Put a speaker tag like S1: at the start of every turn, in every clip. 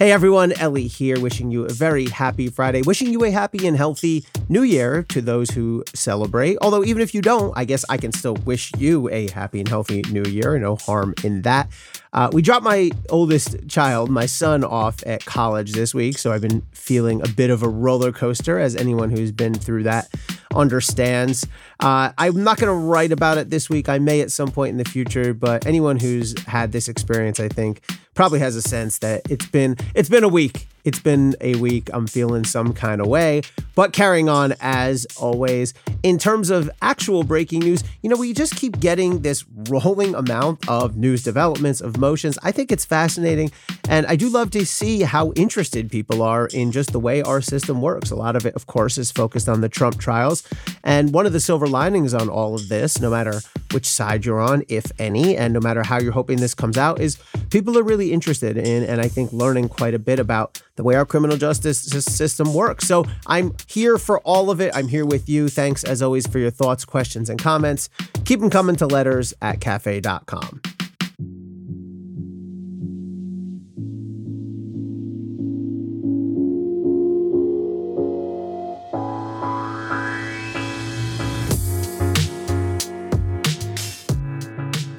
S1: Hey everyone, Elie here, wishing you a very happy Friday, wishing you a happy and healthy new year to those who celebrate. Although, even if you don't, I guess I can still wish you a happy and healthy new year. No harm in that. Uh, we dropped my oldest child, my son, off at college this week, so I've been feeling a bit of a roller coaster, as anyone who's been through that understands. Uh, I'm not going to write about it this week. I may at some point in the future, but anyone who's had this experience, I think, probably has a sense that it's been it's been a week it's been a week. I'm feeling some kind of way, but carrying on as always. In terms of actual breaking news, you know, we just keep getting this rolling amount of news developments, of motions. I think it's fascinating. And I do love to see how interested people are in just the way our system works. A lot of it, of course, is focused on the Trump trials. And one of the silver linings on all of this, no matter which side you're on, if any, and no matter how you're hoping this comes out, is people are really interested in, and I think learning quite a bit about the way our criminal justice system works. So I'm here for all of it. I'm here with you. Thanks, as always, for your thoughts, questions, and comments. Keep them coming to letters at cafe.com.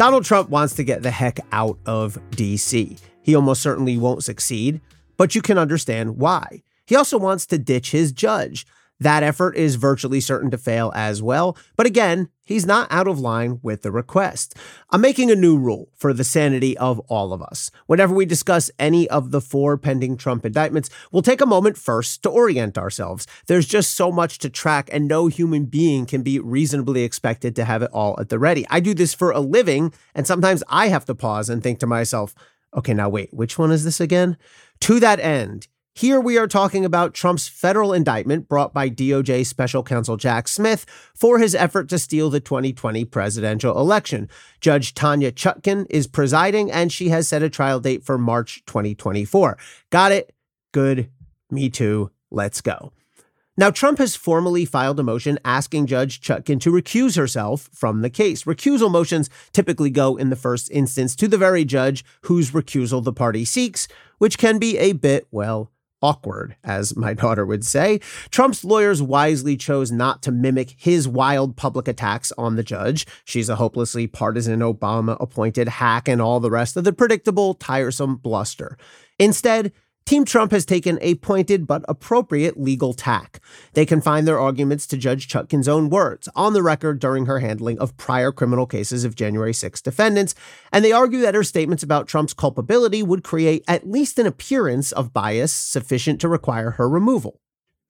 S1: Donald Trump wants to get the heck out of DC. He almost certainly won't succeed but you can understand why. He also wants to ditch his judge. That effort is virtually certain to fail as well, but again, he's not out of line with the request. I'm making a new rule for the sanity of all of us. Whenever we discuss any of the four pending Trump indictments, we'll take a moment first to orient ourselves. There's just so much to track, and no human being can be reasonably expected to have it all at the ready. I do this for a living, and sometimes I have to pause and think to myself, okay, now wait, which one is this again? To that end, here we are talking about Trump's federal indictment brought by DOJ special counsel Jack Smith for his effort to steal the 2020 presidential election. Judge Tanya Chutkan is presiding and she has set a trial date for March 2024. Got it? Good. Me too. Let's go. Now, Trump has formally filed a motion asking Judge Chutkan to recuse herself from the case. Recusal motions typically go in the first instance to the very judge whose recusal the party seeks, which can be a bit, well, awkward, as my daughter would say. Trump's lawyers wisely chose not to mimic his wild public attacks on the judge. She's a hopelessly partisan Obama appointed hack and all the rest of the predictable, tiresome bluster. Instead, Team Trump has taken a pointed but appropriate legal tack. They confine their arguments to Judge Chutkan's own words on the record during her handling of prior criminal cases of January 6 defendants, and they argue that her statements about Trump's culpability would create at least an appearance of bias sufficient to require her removal.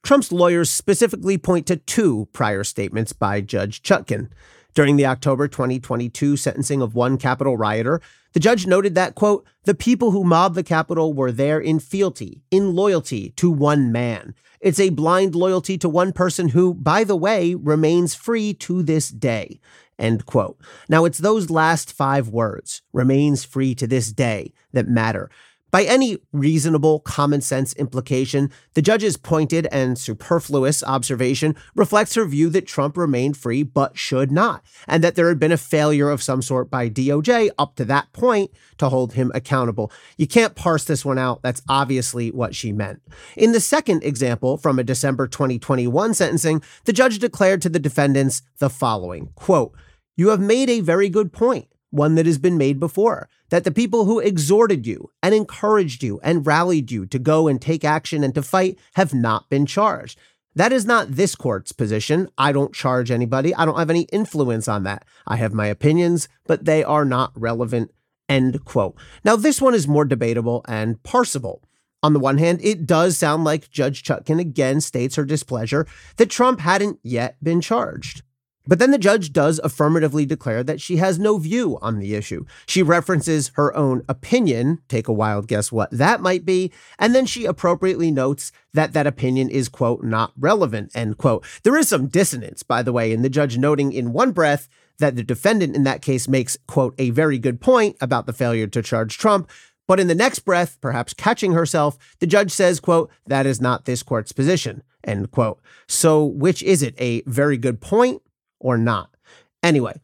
S1: Trump's lawyers specifically point to two prior statements by Judge Chutkan. During the October 2022 sentencing of one Capitol rioter, the judge noted that, quote, the people who mobbed the Capitol were there in fealty, in loyalty to one man. It's a blind loyalty to one person who, by the way, remains free to this day. End quote. Now, it's those last five words, remains free to this day, that matter. By any reasonable common sense implication, the judge's pointed and superfluous observation reflects her view that Trump remained free but should not, and that there had been a failure of some sort by DOJ up to that point to hold him accountable. You can't parse this one out. That's obviously what she meant. In the second example from a December 2021 sentencing, the judge declared to the defendants the following quote, You have made a very good point one that has been made before that the people who exhorted you and encouraged you and rallied you to go and take action and to fight have not been charged. That is not this court's position. I don't charge anybody. I don't have any influence on that. I have my opinions, but they are not relevant. End quote. Now, this one is more debatable and parsable. On the one hand, it does sound like Judge Chutkan again states her displeasure that Trump hadn't yet been charged. But then the judge does affirmatively declare that she has no view on the issue. She references her own opinion, take a wild guess what that might be, and then she appropriately notes that that opinion is, quote, not relevant, end quote. There is some dissonance, by the way, in the judge noting in one breath that the defendant in that case makes, quote, a very good point about the failure to charge Trump. But in the next breath, perhaps catching herself, the judge says, quote, that is not this court's position, end quote. So which is it? A very good point or not. Anyway,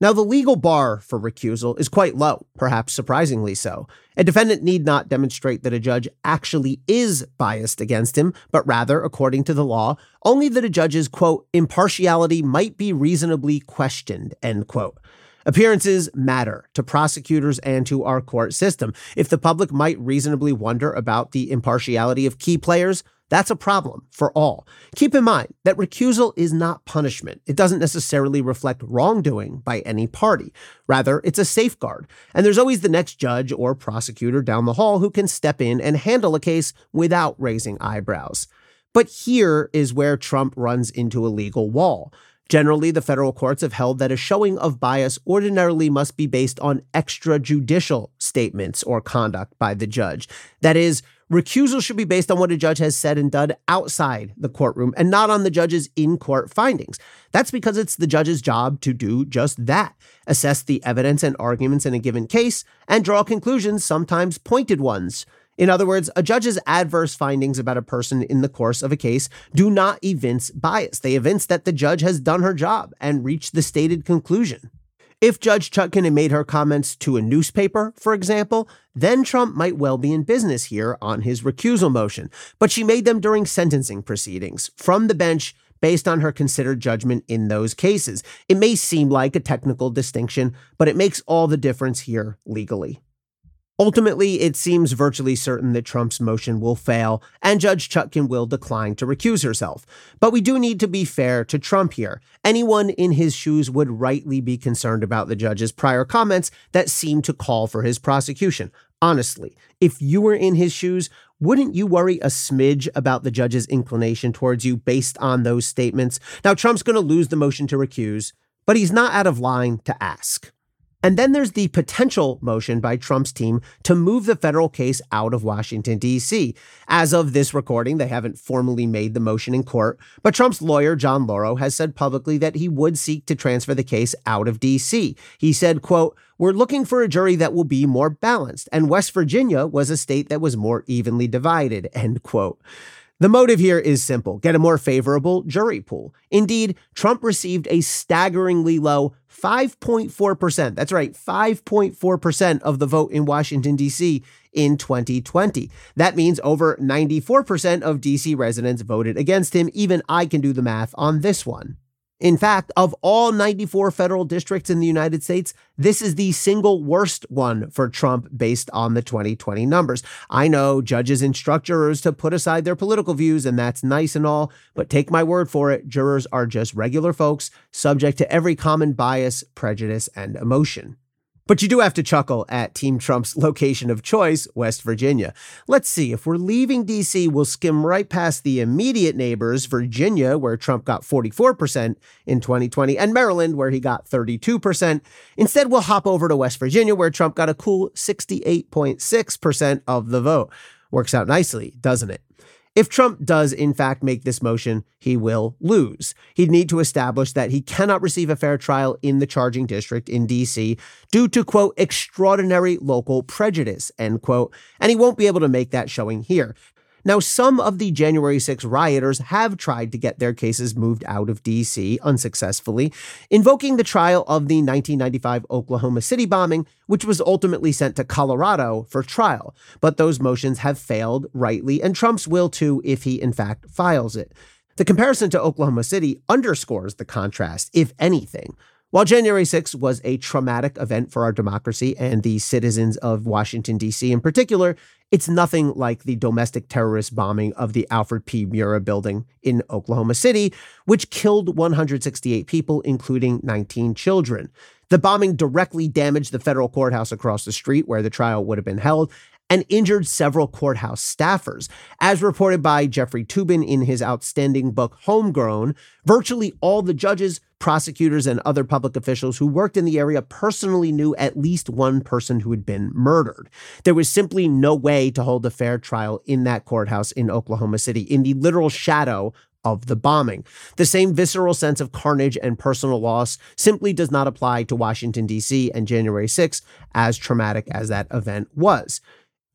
S1: now the legal bar for recusal is quite low, perhaps surprisingly so. A defendant need not demonstrate that a judge actually is biased against him, but rather, according to the law, only that a judge's, quote, impartiality might be reasonably questioned, end quote. Appearances matter to prosecutors and to our court system. If the public might reasonably wonder about the impartiality of key players, that's a problem for all. Keep in mind that recusal is not punishment. It doesn't necessarily reflect wrongdoing by any party. Rather, it's a safeguard. And there's always the next judge or prosecutor down the hall who can step in and handle a case without raising eyebrows. But here is where Trump runs into a legal wall. Generally, the federal courts have held that a showing of bias ordinarily must be based on extrajudicial statements or conduct by the judge. That is, recusal should be based on what a judge has said and done outside the courtroom and not on the judge's in court findings. That's because it's the judge's job to do just that assess the evidence and arguments in a given case and draw conclusions, sometimes pointed ones. In other words, a judge's adverse findings about a person in the course of a case do not evince bias. They evince that the judge has done her job and reached the stated conclusion. If Judge Chutkan had made her comments to a newspaper, for example, then Trump might well be in business here on his recusal motion. But she made them during sentencing proceedings from the bench based on her considered judgment in those cases. It may seem like a technical distinction, but it makes all the difference here legally. Ultimately, it seems virtually certain that Trump's motion will fail and Judge Chutkan will decline to recuse herself. But we do need to be fair to Trump here. Anyone in his shoes would rightly be concerned about the judge's prior comments that seem to call for his prosecution. Honestly, if you were in his shoes, wouldn't you worry a smidge about the judge's inclination towards you based on those statements? Now, Trump's going to lose the motion to recuse, but he's not out of line to ask. And then there's the potential motion by Trump's team to move the federal case out of Washington, D.C. As of this recording, they haven't formally made the motion in court, but Trump's lawyer, John Lauro, has said publicly that he would seek to transfer the case out of D.C. He said, quote, we're looking for a jury that will be more balanced, and West Virginia was a state that was more evenly divided, end quote. The motive here is simple get a more favorable jury pool. Indeed, Trump received a staggeringly low 5.4%. That's right, 5.4% of the vote in Washington, D.C. in 2020. That means over 94% of D.C. residents voted against him. Even I can do the math on this one. In fact, of all 94 federal districts in the United States, this is the single worst one for Trump based on the 2020 numbers. I know judges instruct jurors to put aside their political views, and that's nice and all, but take my word for it, jurors are just regular folks subject to every common bias, prejudice, and emotion. But you do have to chuckle at Team Trump's location of choice, West Virginia. Let's see, if we're leaving DC, we'll skim right past the immediate neighbors, Virginia, where Trump got 44% in 2020, and Maryland, where he got 32%. Instead, we'll hop over to West Virginia, where Trump got a cool 68.6% of the vote. Works out nicely, doesn't it? If Trump does, in fact, make this motion, he will lose. He'd need to establish that he cannot receive a fair trial in the charging district in D.C. due to, quote, extraordinary local prejudice, end quote. And he won't be able to make that showing here. Now, some of the January 6 rioters have tried to get their cases moved out of D.C. unsuccessfully, invoking the trial of the 1995 Oklahoma City bombing, which was ultimately sent to Colorado for trial. But those motions have failed rightly, and Trump's will too if he in fact files it. The comparison to Oklahoma City underscores the contrast, if anything. While January 6 was a traumatic event for our democracy and the citizens of Washington, D.C. in particular, it's nothing like the domestic terrorist bombing of the Alfred P. Murrah building in Oklahoma City, which killed 168 people, including 19 children. The bombing directly damaged the federal courthouse across the street where the trial would have been held, and injured several courthouse staffers. As reported by Jeffrey Toobin in his outstanding book Homegrown, virtually all the judges, prosecutors, and other public officials who worked in the area personally knew at least one person who had been murdered. There was simply no way to hold a fair trial in that courthouse in Oklahoma City, in the literal shadow of the bombing. The same visceral sense of carnage and personal loss simply does not apply to Washington, D.C. and January 6th, as traumatic as that event was.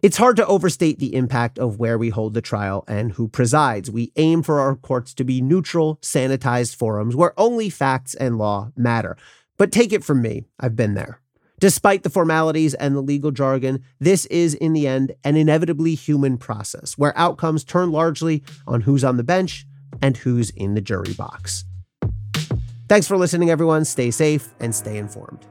S1: It's hard to overstate the impact of where we hold the trial and who presides. We aim for our courts to be neutral, sanitized forums where only facts and law matter. But take it from me, I've been there. Despite the formalities and the legal jargon, this is, in the end, an inevitably human process where outcomes turn largely on who's on the bench and who's in the jury box. Thanks for listening, everyone. Stay safe and stay informed.